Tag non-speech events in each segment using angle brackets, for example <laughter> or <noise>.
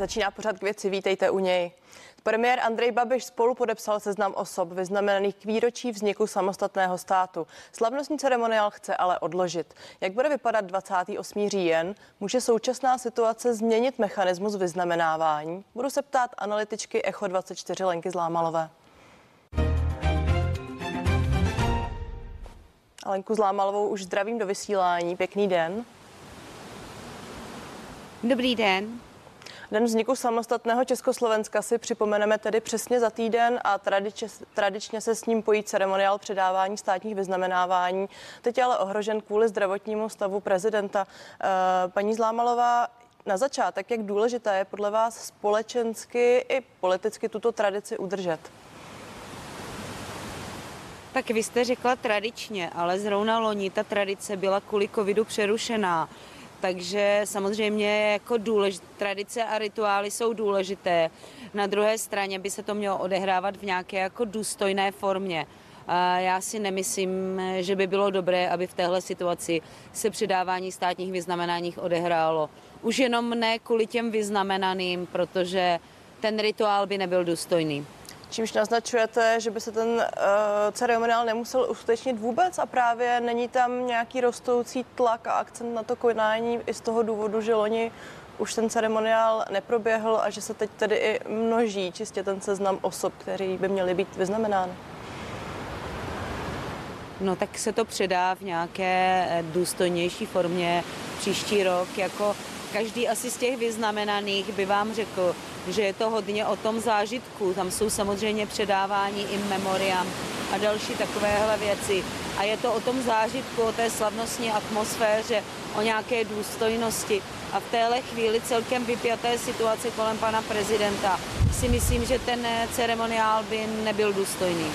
Začíná pořád k věci, vítejte u něj. Premiér Andrej Babiš spolu podepsal seznam osob vyznamenaných k výročí vzniku samostatného státu. Slavnostní ceremoniál chce ale odložit. Jak bude vypadat 28. říjen? Může současná situace změnit mechanismus vyznamenávání? Budu se ptát analytičky Echo 24 Lenky Zlámalové. Lenku Zlámalovou už zdravím do vysílání. Pěkný den. Dobrý den. Den vzniku samostatného Československa si připomeneme tedy přesně za týden a tradičně, tradičně se s ním pojí ceremoniál předávání státních vyznamenávání. Teď je ale ohrožen kvůli zdravotnímu stavu prezidenta. Eh, paní Zlámalová, na začátek, jak důležité je podle vás společensky i politicky tuto tradici udržet? Tak vy jste řekla tradičně, ale zrovna loni ta tradice byla kvůli covidu přerušená. Takže samozřejmě jako důlež, tradice a rituály jsou důležité. Na druhé straně by se to mělo odehrávat v nějaké jako důstojné formě. A já si nemyslím, že by bylo dobré, aby v téhle situaci se předávání státních vyznamenáních odehrálo. Už jenom ne kvůli těm vyznamenaným, protože ten rituál by nebyl důstojný čímž naznačujete, že by se ten uh, ceremoniál nemusel uskutečnit vůbec a právě není tam nějaký rostoucí tlak a akcent na to konání i z toho důvodu, že loni už ten ceremoniál neproběhl a že se teď tedy i množí čistě ten seznam osob, který by měly být vyznamenány. No tak se to předá v nějaké eh, důstojnější formě příští rok. Jako každý asi z těch vyznamenaných by vám řekl, že je to hodně o tom zážitku. Tam jsou samozřejmě předávání i memoriam a další takovéhle věci. A je to o tom zážitku, o té slavnostní atmosféře, o nějaké důstojnosti. A v téhle chvíli celkem vypjaté situace kolem pana prezidenta si myslím, že ten ceremoniál by nebyl důstojný.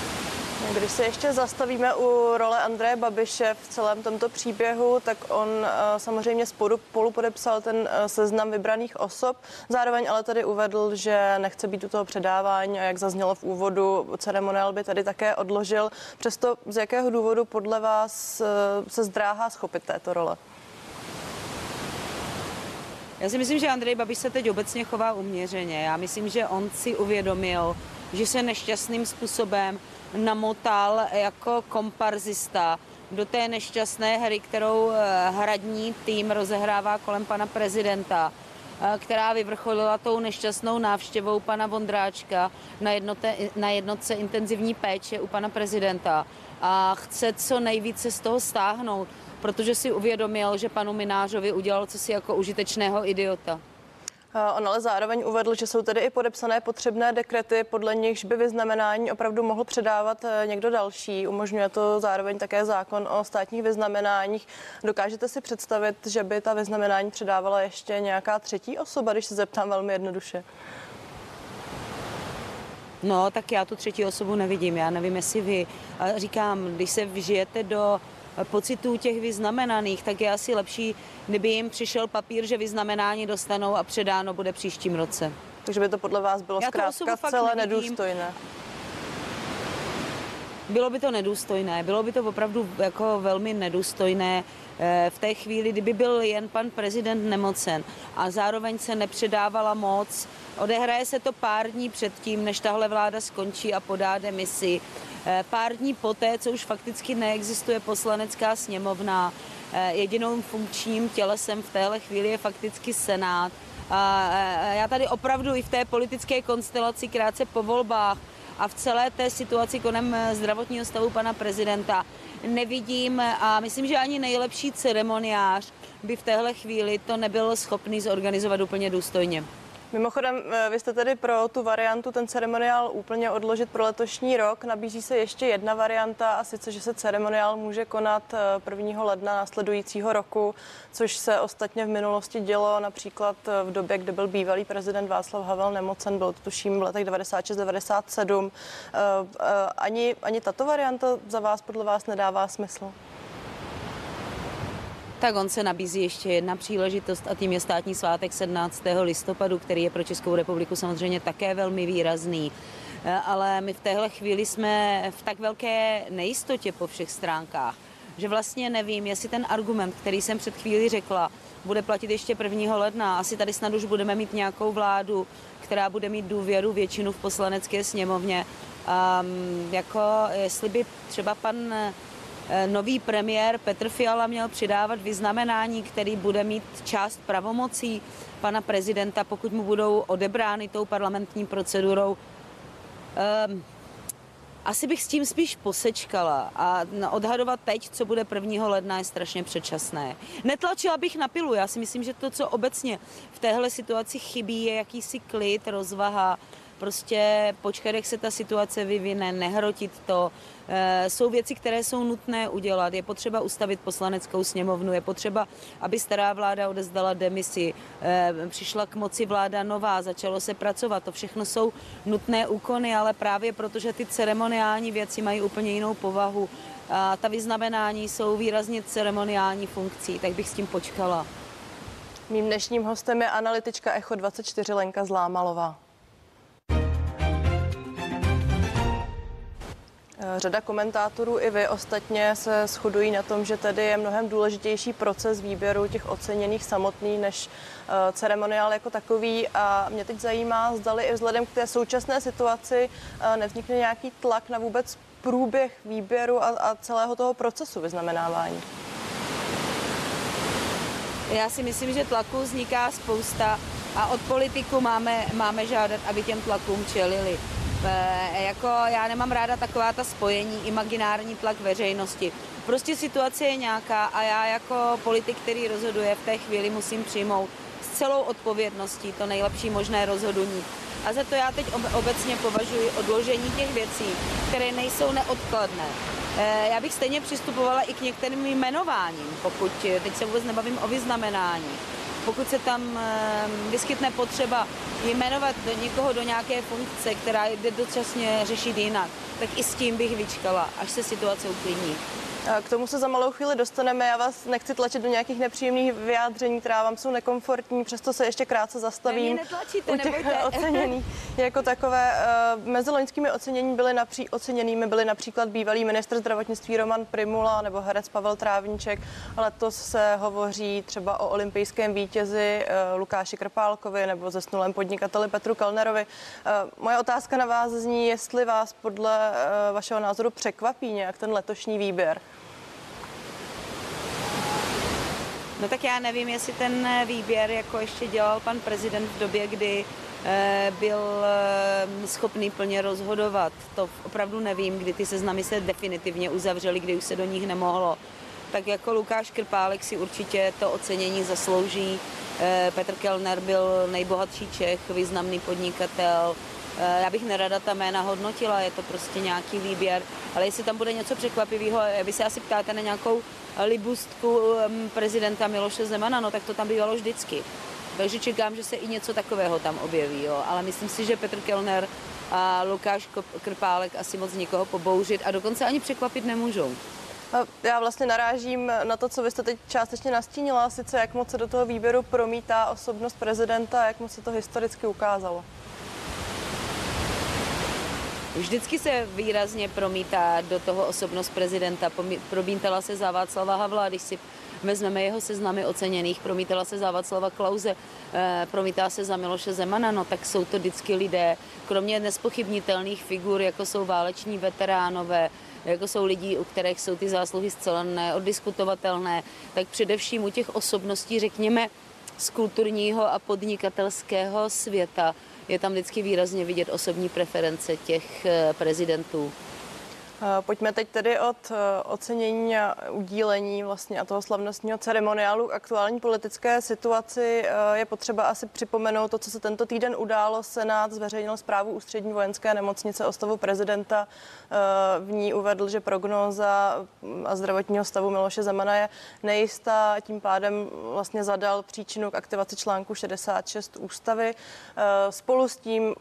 Když se ještě zastavíme u role Andreje Babiše v celém tomto příběhu, tak on eh, samozřejmě spolu podepsal ten eh, seznam vybraných osob. Zároveň ale tady uvedl, že nechce být u toho předávání a jak zaznělo v úvodu, ceremoniál by tady také odložil. Přesto z jakého důvodu podle vás eh, se zdráhá schopit této role? Já si myslím, že Andrej Babiš se teď obecně chová uměřeně. Já myslím, že on si uvědomil, že se nešťastným způsobem namotal jako komparzista do té nešťastné hry, kterou eh, hradní tým rozehrává kolem pana prezidenta eh, která vyvrcholila tou nešťastnou návštěvou pana Vondráčka na, jednote, na jednotce intenzivní péče u pana prezidenta a chce co nejvíce z toho stáhnout, protože si uvědomil, že panu Minářovi udělal co si jako užitečného idiota. On ale zároveň uvedl, že jsou tedy i podepsané potřebné dekrety, podle nichž by vyznamenání opravdu mohl předávat eh, někdo další. Umožňuje to zároveň také zákon o státních vyznamenáních. Dokážete si představit, že by ta vyznamenání předávala ještě nějaká třetí osoba, když se zeptám velmi jednoduše? No, tak já tu třetí osobu nevidím. Já nevím, jestli vy. A říkám, když se vžijete do pocitů těch vyznamenaných, tak je asi lepší, kdyby jim přišel papír, že vyznamenání dostanou a předáno bude příštím roce. Takže by to podle vás bylo Já zkrátka celé nedůstojné. Bylo by to nedůstojné, bylo by to opravdu jako velmi nedůstojné eh, v té chvíli, kdyby byl jen pan prezident nemocen a zároveň se nepředávala moc. Odehraje se to pár dní předtím, než tahle vláda skončí a podá demisi. Eh, pár dní poté, co už fakticky neexistuje poslanecká sněmovna, eh, jedinou funkčním tělesem v téhle chvíli je fakticky Senát. A eh, já tady opravdu i v té politické konstelaci krátce po volbách a v celé té situaci konem zdravotního stavu pana prezidenta nevidím a myslím, že ani nejlepší ceremoniář by v téhle chvíli to nebyl schopný zorganizovat úplně důstojně. Mimochodem, eh, vy jste tedy pro tu variantu ten ceremoniál úplně odložit pro letošní rok. Nabízí se ještě jedna varianta a sice, že se ceremoniál může konat 1. Eh, ledna následujícího roku, což se ostatně v minulosti dělo například eh, v době, kdy byl bývalý prezident Václav Havel nemocen, byl to tuším v letech 96-97. Ani, ani tato varianta za vás podle vás nedává smysl? Tak on se nabízí ještě jedna příležitost a tím je státní svátek 17. listopadu, který je pro Českou republiku samozřejmě také velmi výrazný. E, ale my v téhle chvíli jsme v tak velké nejistotě po všech stránkách, že vlastně nevím, jestli ten argument, který jsem před chvíli řekla, bude platit ještě 1. ledna. Asi tady snad už budeme mít nějakou vládu, která bude mít důvěru většinu v poslanecké sněmovně. Um, jako jestli by třeba pan eh, nový premiér Petr Fiala měl přidávat vyznamenání, který bude mít část pravomocí pana prezidenta, pokud mu budou odebrány tou parlamentní procedurou. Um, asi bych s tím spíš posečkala a odhadovat teď, co bude 1. ledna, je strašně předčasné. Netlačila bych na pilu, já si myslím, že to, co obecně v téhle situaci chybí, je jakýsi klid, rozvaha, prostě počkat, jak se ta situace vyvine, nehrotit to. E, jsou věci, které jsou nutné udělat. Je potřeba ustavit poslaneckou sněmovnu, je potřeba, aby stará vláda odezdala demisi, e, přišla k moci vláda nová, začalo se pracovat. To všechno jsou nutné úkony, ale právě protože ty ceremoniální věci mají úplně jinou povahu, a ta vyznamenání jsou výrazně ceremoniální funkcí, tak bych s tím počkala. Mým dnešním hostem je analytička Echo 24 Lenka Zlámalová. Řada komentátorů i vy ostatně se shodují na tom, že tedy je mnohem důležitější proces výběru těch oceněných samotný než eh, ceremoniál jako takový. A mě teď zajímá, zdali i vzhledem k té současné situaci eh, nevznikne nějaký tlak na vůbec průběh výběru a, a celého toho procesu vyznamenávání. Já si myslím, že tlaku vzniká spousta a od politiku máme, máme žádat, aby těm tlakům čelili. E, jako já nemám ráda taková ta spojení, imaginární tlak veřejnosti. Prostě situace je nějaká a já jako politik, který rozhoduje v té chvíli, musím přijmout s celou odpovědností to nejlepší možné rozhodnutí. A za to já teď obecně považuji odložení těch věcí, které nejsou neodkladné. E, já bych stejně přistupovala i k některým jmenováním, pokud teď se vůbec nebavím o vyznamenání pokud se tam ehm, vyskytne potřeba jmenovat někoho do nějaké funkce, která jde dočasně řešit jinak, tak i s tím bych vyčkala, až se situace uklidní. K tomu se za malou chvíli dostaneme. Já vás nechci tlačit do nějakých nepříjemných vyjádření, která vám jsou nekomfortní, přesto se ještě krátce zastavím. Netlačíte, u těch <laughs> ocenění jako takové. Eh, mezi loňskými ocenění byly napří, oceněnými byly například bývalý ministr zdravotnictví Roman Primula nebo herec Pavel Trávníček. Letos se hovoří třeba o olympijském vítězi eh, Lukáši Krpálkovi nebo zesnulém podnikateli Petru Kalnerovi. Eh, moje otázka na vás zní, jestli vás podle vašeho názoru překvapí nějak ten letošní výběr. No tak já nevím, jestli ten eh, výběr jako ještě dělal pan prezident v době, kdy eh, byl eh, schopný plně rozhodovat. To opravdu nevím, kdy ty seznamy se definitivně uzavřely, kdy už se do nich nemohlo. Tak jako Lukáš Krpálek si určitě to ocenění zaslouží. Petr Kellner byl nejbohatší Čech, významný podnikatel. Já bych nerada ta jména hodnotila, je to prostě nějaký výběr, ale jestli tam bude něco překvapivého, vy se asi ptáte na nějakou libustku prezidenta Miloše Zemana, no tak to tam bývalo vždycky. Takže čekám, že se i něco takového tam objeví, jo. ale myslím si, že Petr Kellner a Lukáš Krpálek asi moc nikoho pobouřit a dokonce ani překvapit nemůžou. Já vlastně narážím na to, co vy jste teď částečně nastínila, sice jak moc se do toho výběru promítá osobnost prezidenta, jak moc se to historicky ukázalo. Vždycky se výrazně promítá do toho osobnost prezidenta. Promítala se za Václava Havla, když si vezmeme jeho seznamy oceněných, promítala se za Václava Klauze, eh, promítá se za Miloše Zemana, no tak jsou to vždycky lidé, kromě nespochybnitelných figur, jako jsou váleční veteránové, jako jsou lidi, u kterých jsou ty zásluhy zcela neoddiskutovatelné, tak především u těch osobností, řekněme, z kulturního a podnikatelského světa, je tam vždycky výrazně vidět osobní preference těch eh, prezidentů. Eh, pojďme teď tedy od eh, ocenění a udílení vlastně a toho slavnostního ceremoniálu k aktuální politické situaci. Eh, je potřeba asi připomenout to, co se tento týden událo. Senát zveřejnil zprávu ústřední vojenské nemocnice o stavu prezidenta. V ní uvedl, že prognóza mm, a zdravotního stavu Miloše Zemana je nejistá. Tím pádem vlastně zadal příčinu k aktivaci článku 66 ústavy. Spolu s tím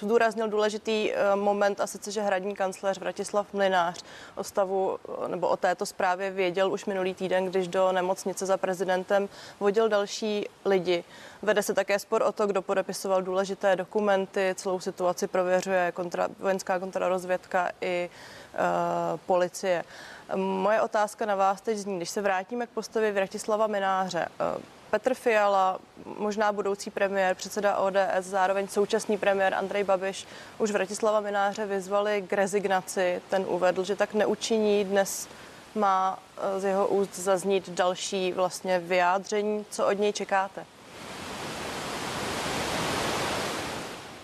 zdůraznil důležitý moment a sice, že hradní kancléř Vratislav Mlinář o stavu nebo o této zprávě věděl už minulý týden, když do nemocnice za prezidentem vodil další lidi. Vede se také spor o to, kdo podepisoval důležité dokumenty, celou situaci prověřuje kontra, vojenská kontrarozvědka i uh, policie. Moje otázka na vás teď zní, když se vrátíme k postavě Vratislava Mináře. Uh, Petr Fiala, možná budoucí premiér, předseda ODS, zároveň současný premiér Andrej Babiš už Vratislava Mináře vyzvali k rezignaci. Ten uvedl, že tak neučiní. Dnes má z jeho úst zaznít další vlastně vyjádření. Co od něj čekáte?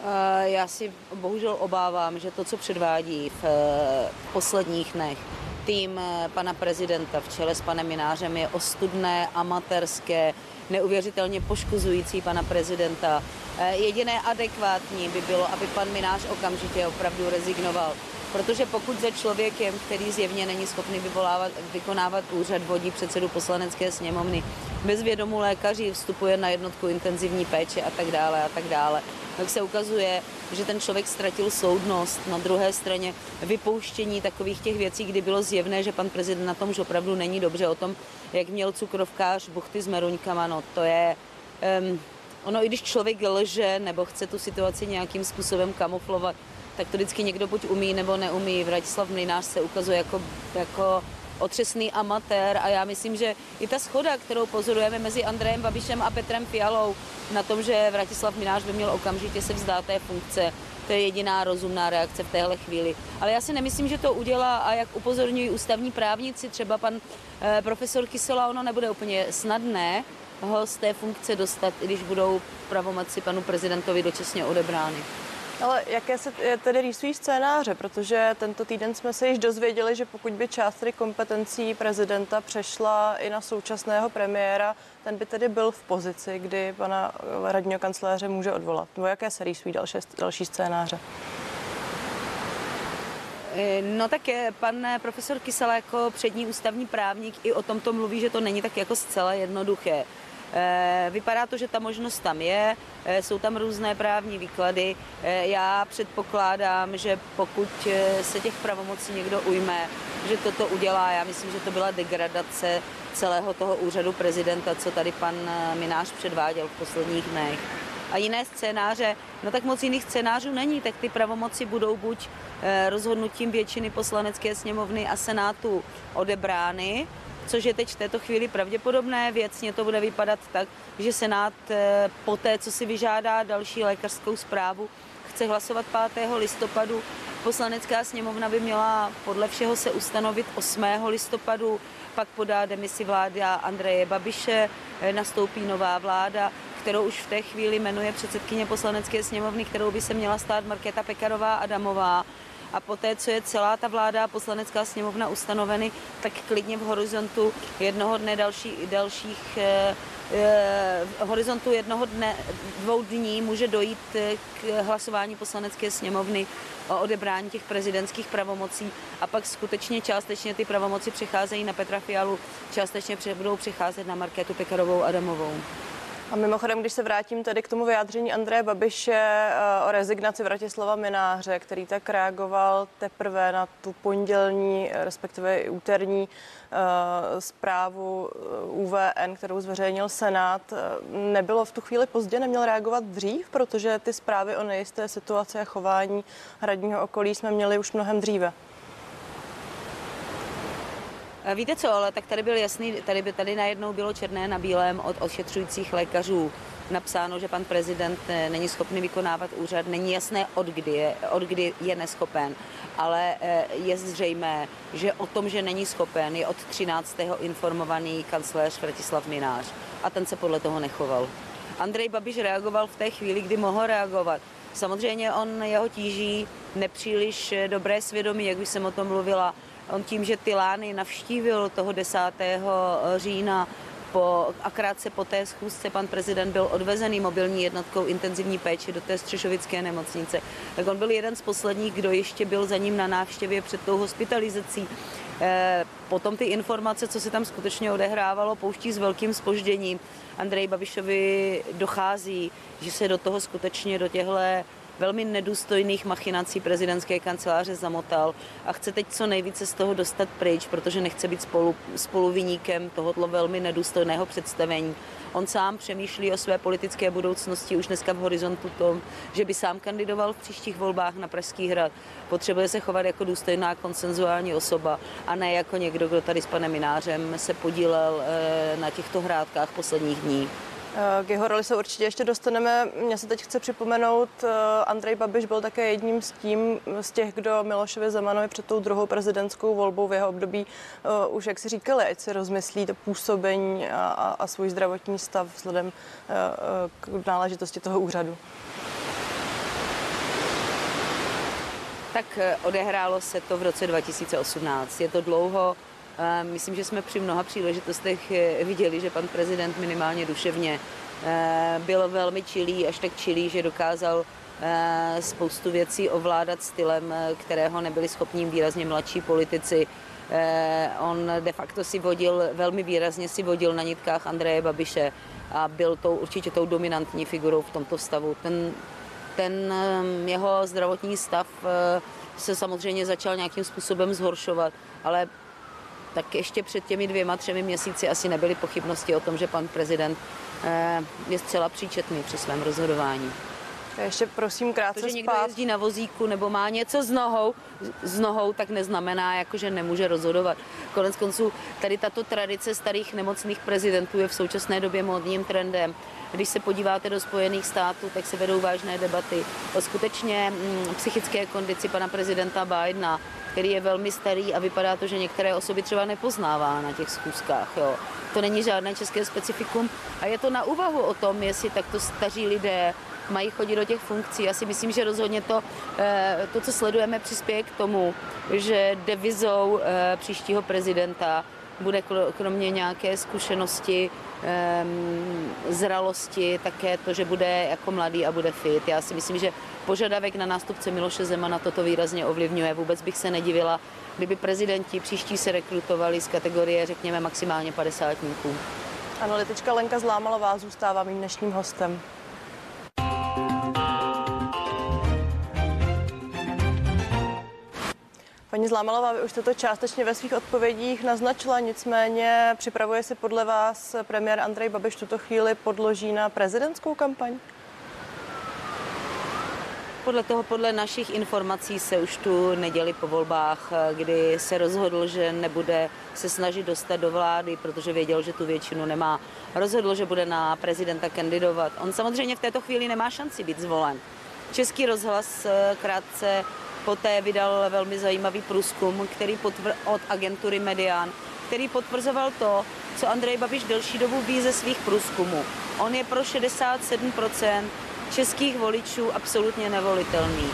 Eh, já si bohužel obávám, že to, co předvádí v eh, posledních dnech tým eh, pana prezidenta v čele s panem Minářem, je ostudné, amatérské, neuvěřitelně poškozující pana prezidenta. Jediné adekvátní by bylo, aby pan Minář okamžitě opravdu rezignoval. Protože pokud za člověkem, který zjevně není schopný vyvolávat, vykonávat úřad, vodí předsedu poslanecké sněmovny, bez vědomu lékaři vstupuje na jednotku intenzivní péče a tak dále a tak dále, tak se ukazuje, že ten člověk ztratil soudnost. Na druhé straně vypouštění takových těch věcí, kdy bylo zjevné, že pan prezident na tom už opravdu není dobře, o tom, jak měl cukrovkář buchty s meruňkama, no to je... Um, ono, i když člověk lže nebo chce tu situaci nějakým způsobem kamuflovat, tak to vždycky někdo buď umí nebo neumí. Vratislav Mlinář se ukazuje jako, jako otřesný amatér a já myslím, že i ta schoda, kterou pozorujeme mezi Andrejem Babišem a Petrem Fialou na tom, že Vratislav Minář by měl okamžitě se vzdát té funkce, to je jediná rozumná reakce v téhle chvíli. Ale já si nemyslím, že to udělá a jak upozorňují ústavní právníci, třeba pan eh, profesor Kysela, ono nebude úplně snadné ho z té funkce dostat, i když budou pravomoci panu prezidentovi dočasně odebrány. Ale jaké se tedy rýsují scénáře? Protože tento týden jsme se již dozvěděli, že pokud by část tedy kompetencí prezidenta přešla i na současného premiéra, ten by tedy byl v pozici, kdy pana radního kancléře může odvolat. Nebo jaké se rýsují další, další scénáře? Eh, no tak je, pan profesor Kysela jako přední ústavní právník i o tomto mluví, že to není tak jako zcela jednoduché. Eh, vypadá to, že ta možnost tam je, eh, jsou tam různé právní výklady. Eh, já předpokládám, že pokud se těch pravomocí někdo ujme, že toto udělá, já myslím, že to byla degradace celého toho úřadu prezidenta, co tady pan Minář předváděl v posledních dnech. A jiné scénáře, no tak moc jiných scénářů není, tak ty pravomoci budou buď rozhodnutím většiny poslanecké sněmovny a senátu odebrány, což je teď v této chvíli pravděpodobné. Věcně to bude vypadat tak, že Senát eh, po té, co si vyžádá další lékařskou zprávu, chce hlasovat 5. listopadu. Poslanecká sněmovna by měla podle všeho se ustanovit 8. listopadu, pak podá demisi vláda Andreje Babiše, eh, nastoupí nová vláda, kterou už v té chvíli jmenuje předsedkyně poslanecké sněmovny, kterou by se měla stát Markéta Pekarová Adamová a poté, co je celá ta vláda a poslanecká sněmovna ustanoveny, tak klidně v horizontu jednoho dne další, dalších eh, eh, v horizontu jednoho dne, dvou dní může dojít eh, k hlasování poslanecké sněmovny o odebrání těch prezidentských pravomocí a pak skutečně částečně ty pravomoci přecházejí na Petra Fialu, částečně budou přecházet na Markétu Pekarovou Adamovou. A mimochodem, když se vrátím tedy k tomu vyjádření Andreje Babiše eh, o rezignaci Vratislava Mináře, který tak reagoval teprve na tu pondělní, respektive i úterní uh, zprávu eh, UVN, kterou zveřejnil Senát, nebylo v tu chvíli pozdě, neměl reagovat dřív, protože ty zprávy o nejisté situaci a chování hradního okolí jsme měli už mnohem dříve. Víte co, ale tak tady byl jasný, tady, by, tady najednou bylo černé na bílém od ošetřujících lékařů napsáno, že pan prezident eh, není schopný vykonávat úřad. Není jasné, od kdy je, od kdy je neschopen, ale eh, je zřejmé, že o tom, že není schopen, je od 13. informovaný kancléř Vratislav Minář a ten se podle toho nechoval. Andrej Babiš reagoval v té chvíli, kdy mohl reagovat. Samozřejmě on jeho tíží nepříliš eh, dobré svědomí, jak už jsem o tom mluvila, On tím, že ty lány navštívil toho 10. října po, a krátce po té schůzce pan prezident byl odvezený mobilní jednotkou intenzivní péče do té střešovické nemocnice. Tak on byl jeden z posledních, kdo ještě byl za ním na návštěvě před tou hospitalizací. E, potom ty informace, co se tam skutečně odehrávalo, pouští s velkým spožděním. Andrej Babišovi dochází, že se do toho skutečně do těchto velmi nedůstojných machinací prezidentské kanceláře zamotal a chce teď co nejvíce z toho dostat pryč, protože nechce být spolu, spoluviníkem tohoto velmi nedůstojného představení. On sám přemýšlí o své politické budoucnosti už dneska v horizontu tom, že by sám kandidoval v příštích volbách na Pražský hrad. Potřebuje se chovat jako důstojná konsenzuální osoba a ne jako někdo, kdo tady s panem Minářem se podílel eh, na těchto hrádkách posledních dní. K jeho roli se určitě ještě dostaneme. Mně se teď chce připomenout, eh, Andrej Babiš byl také jedním z tím, z těch, kdo Milošovi Zemanovi před tou druhou prezidentskou volbou v jeho období eh, už, jak si říkali, ať si rozmyslí to působení a, a, a svůj zdravotní stav vzhledem eh, k náležitosti toho úřadu. Tak odehrálo se to v roce 2018. Je to dlouho, Myslím, že jsme při mnoha příležitostech eh, viděli, že pan prezident minimálně duševně eh, byl velmi čilý, až tak čilý, že dokázal eh, spoustu věcí ovládat stylem, kterého nebyli schopní výrazně mladší politici. On de facto si vodil, velmi výrazně si vodil na nitkách Andreje Babiše a byl tou určitě tou dominantní figurou v tomto stavu. Ten, ten jeho zdravotní stav se samozřejmě začal nějakým způsobem zhoršovat, ale tak ještě před těmi dvěma, třemi měsíci asi nebyly pochybnosti o tom, že pan prezident eh, je zcela příčetný při svém rozhodování. Ještě prosím krátce To, že někdo jezdí na vozíku nebo má něco s nohou, s nohou, tak neznamená, jako, že nemůže rozhodovat. Konec konců tady tato tradice starých nemocných prezidentů je v současné době módním trendem. Když se podíváte do Spojených států, tak se vedou vážné debaty o skutečně mm, psychické kondici pana prezidenta Bidena, který je velmi starý a vypadá to, že některé osoby třeba nepoznává na těch schůzkách. Jo. To není žádné české specifikum a je to na úvahu o tom, jestli takto staří lidé mají chodit do těch funkcí. Já si myslím, že rozhodně to, eh, to co sledujeme, přispěje k tomu, že devizou eh, příštího prezidenta bude kromě nějaké zkušenosti, ehm, zralosti, také to, že bude jako mladý a bude fit. Já si myslím, že požadavek na nástupce Miloše Zemana toto výrazně ovlivňuje. Vůbec bych se nedivila, kdyby prezidenti příští se rekrutovali z kategorie, řekněme, maximálně padesátníků. Analytička Lenka Zlámalová zůstává mým dnešním hostem. Paní Zlámalová, vy už jste to částečně ve svých odpovědích naznačila, nicméně připravuje si podle vás premiér Andrej Babiš tuto chvíli podloží na prezidentskou kampaň? Podle toho, podle našich informací se už tu neděli po volbách, kdy se rozhodl, že nebude se snažit dostat do vlády, protože věděl, že tu většinu nemá. Rozhodl, že bude na prezidenta kandidovat. On samozřejmě v této chvíli nemá šanci být zvolen. Český rozhlas eh, krátce poté vydal velmi zajímavý průzkum, který potvr- od agentury Median, který potvrzoval to, co Andrej Babiš delší dobu ví ze svých průzkumů. On je pro 67% českých voličů absolutně nevolitelný.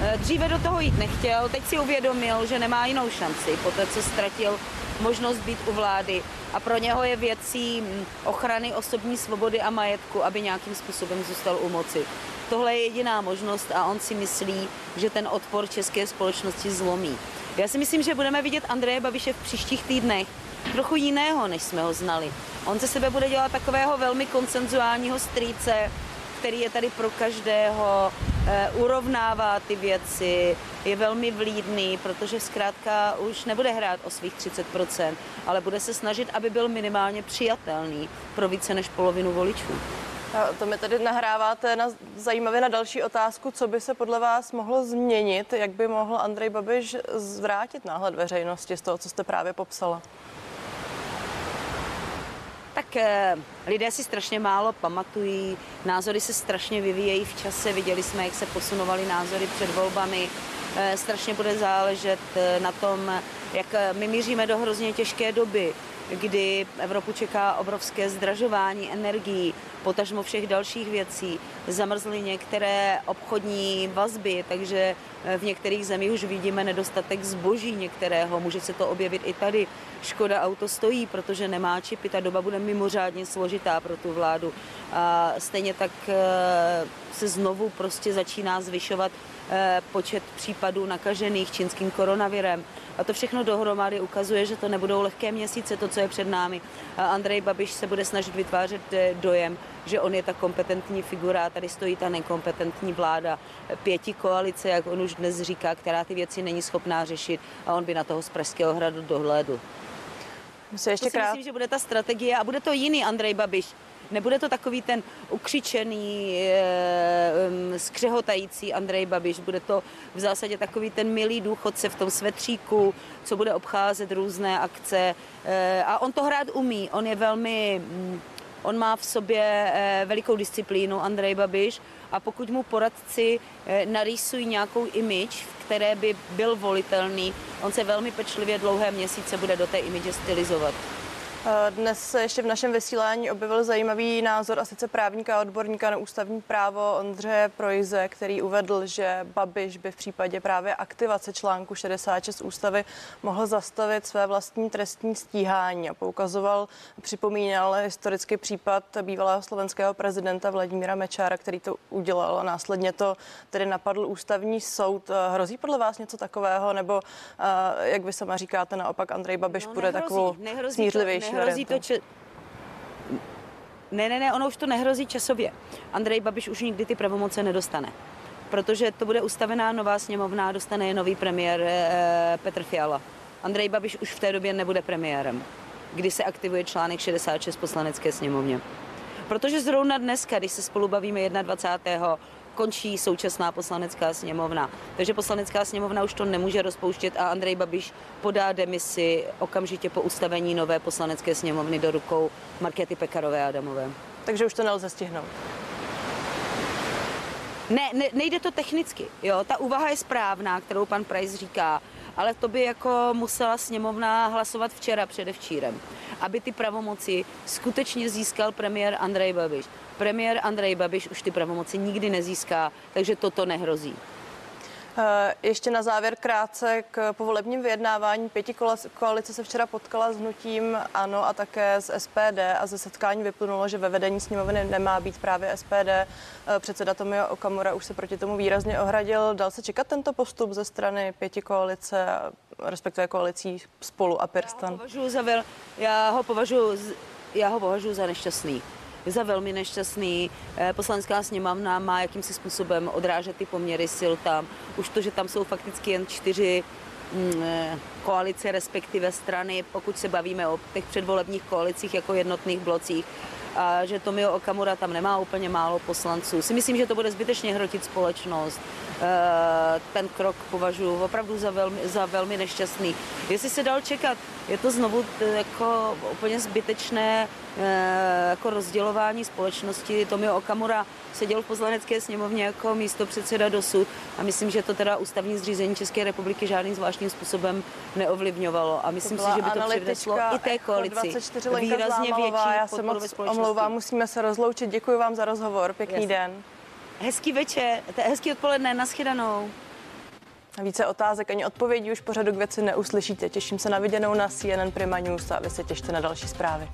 Eh, dříve do toho jít nechtěl, teď si uvědomil, že nemá jinou šanci, po té, co ztratil možnost být u vlády a pro něho je věcí hm, ochrany osobní svobody a majetku, aby nějakým způsobem zůstal u moci. Tohle je jediná možnost a on si myslí, že ten odpor české společnosti zlomí. Já si myslím, že budeme vidět Andreje Babiše v příštích týdnech trochu jiného, než jsme ho znali. On ze sebe bude dělat takového velmi koncenzuálního strýce, který je tady pro každého, urovnává ty věci, je velmi vlídný, protože zkrátka už nebude hrát o svých 30%, ale bude se snažit, aby byl minimálně přijatelný pro více než polovinu voličů. A to mi tedy nahráváte na, zajímavě na další otázku, co by se podle vás mohlo změnit, jak by mohl Andrej Babiš zvrátit náhled veřejnosti z toho, co jste právě popsala. Tak eh, lidé si strašně málo pamatují, názory se strašně vyvíjejí v čase, viděli jsme, jak se posunovaly názory před volbami, eh, strašně bude záležet eh, na tom, jak my míříme do hrozně těžké doby, kdy Evropu čeká obrovské zdražování energií, potažmo všech dalších věcí. Zamrzly některé obchodní vazby, takže v některých zemích už vidíme nedostatek zboží některého. Může se to objevit i tady. Škoda auto stojí, protože nemá čipy. Ta doba bude mimořádně složitá pro tu vládu. A stejně tak eh, se znovu prostě začíná zvyšovat eh, počet případů nakažených čínským koronavirem. A to všechno dohromady ukazuje, že to nebudou lehké měsíce, to, co je před námi. Andrej Babiš se bude snažit vytvářet eh, dojem, že on je ta kompetentní figura a tady stojí ta nekompetentní vláda pěti koalice, jak on už dnes říká, která ty věci není schopná řešit a on by na toho z Pražského hradu dohlédl. Se ještě to si krát... myslím, že bude ta strategie a bude to jiný Andrej Babiš. Nebude to takový ten ukřičený, e, skřehotající Andrej Babiš, bude to v zásadě takový ten milý důchodce v tom svetříku, co bude obcházet různé akce. E, a on to hrát umí, on je velmi, mm, on má v sobě e, velikou disciplínu, Andrej Babiš, a pokud mu poradci e, narýsují nějakou v které by byl volitelný, on se velmi pečlivě dlouhé měsíce bude do té image stylizovat. Dnes se ještě v našem vysílání objevil zajímavý názor a sice právníka a odborníka na ústavní právo Ondřeje Projze, který uvedl, že Babiš by v případě právě aktivace článku 66 ústavy mohl zastavit své vlastní trestní stíhání a poukazoval, připomínal historický případ bývalého slovenského prezidenta Vladimíra Mečára, který to udělal a následně to tedy napadl ústavní soud. Hrozí podle vás něco takového, nebo eh, jak vy sama říkáte, naopak Andrej Babiš no, bude takovou smířlivější nehrozí to, če... Ne, ne, ne, ono už to nehrozí časově. Andrej Babiš už nikdy ty pravomoce nedostane. Protože to bude ustavená nová sněmovna, dostane je nový premiér eh, Petr Fiala. Andrej Babiš už v té době nebude premiérem, kdy se aktivuje článek 66 poslanecké sněmovně. Protože zrovna dneska, když se spolu bavíme 21 končí současná poslanecká sněmovna. Takže poslanecká sněmovna už to nemůže rozpouštět a Andrej Babiš podá demisi okamžitě po ustavení nové poslanecké sněmovny do rukou Markety Pekarové Adamové. Takže už to nelze stihnout. Ne, ne, nejde to technicky. Jo? Ta úvaha je správná, kterou pan Price říká, ale to by jako musela sněmovna hlasovat včera předevčírem, aby ty pravomoci skutečně získal premiér Andrej Babiš. Premiér Andrej Babiš už ty pravomoci nikdy nezíská, takže toto nehrozí. Eh, ještě na závěr krátce k povolebním vyjednávání. Pěti koalice se včera potkala s hnutím ANO a také s SPD a ze setkání vyplynulo, že ve vedení sněmovny nemá být právě SPD. Eh, předseda Tomio Okamura už se proti tomu výrazně ohradil. Dal se čekat tento postup ze strany pěti koalice, respektive koalicí spolu a Pirstan? Já ho považuji za, vel, já ho považuji, já ho považuji za nešťastný za velmi nešťastný. Eh, poslanecká sněmovna má jakýmsi způsobem odrážet ty poměry sil tam. Už to, že tam jsou fakticky jen čtyři mm, eh, koalice, respektive strany, pokud se bavíme o těch předvolebních koalicích jako jednotných blocích, a že Tomio Okamura tam nemá úplně málo poslanců. Si myslím, že to bude zbytečně hrotit společnost. Eh, ten krok považuji opravdu za velmi, za velmi nešťastný. Jestli se dal čekat, je to znovu jako úplně zbytečné eh, jako rozdělování společnosti. Tomio Okamura seděl v poslanecké sněmovně jako místo předseda dosud a myslím, že to teda ústavní zřízení České republiky žádným zvláštním způsobem neovlivňovalo a myslím si, že by to přivedlo i té koalici výrazně větší Já se moc omlouvám, musíme se rozloučit. Děkuji vám za rozhovor, pěkný Jasně. den. Hezký večer, hezký odpoledne, naschledanou. Více otázek ani odpovědí už pořadu k věci neuslyšíte. Těším se na viděnou na CNN Prima News a vy se těšte na další zprávy.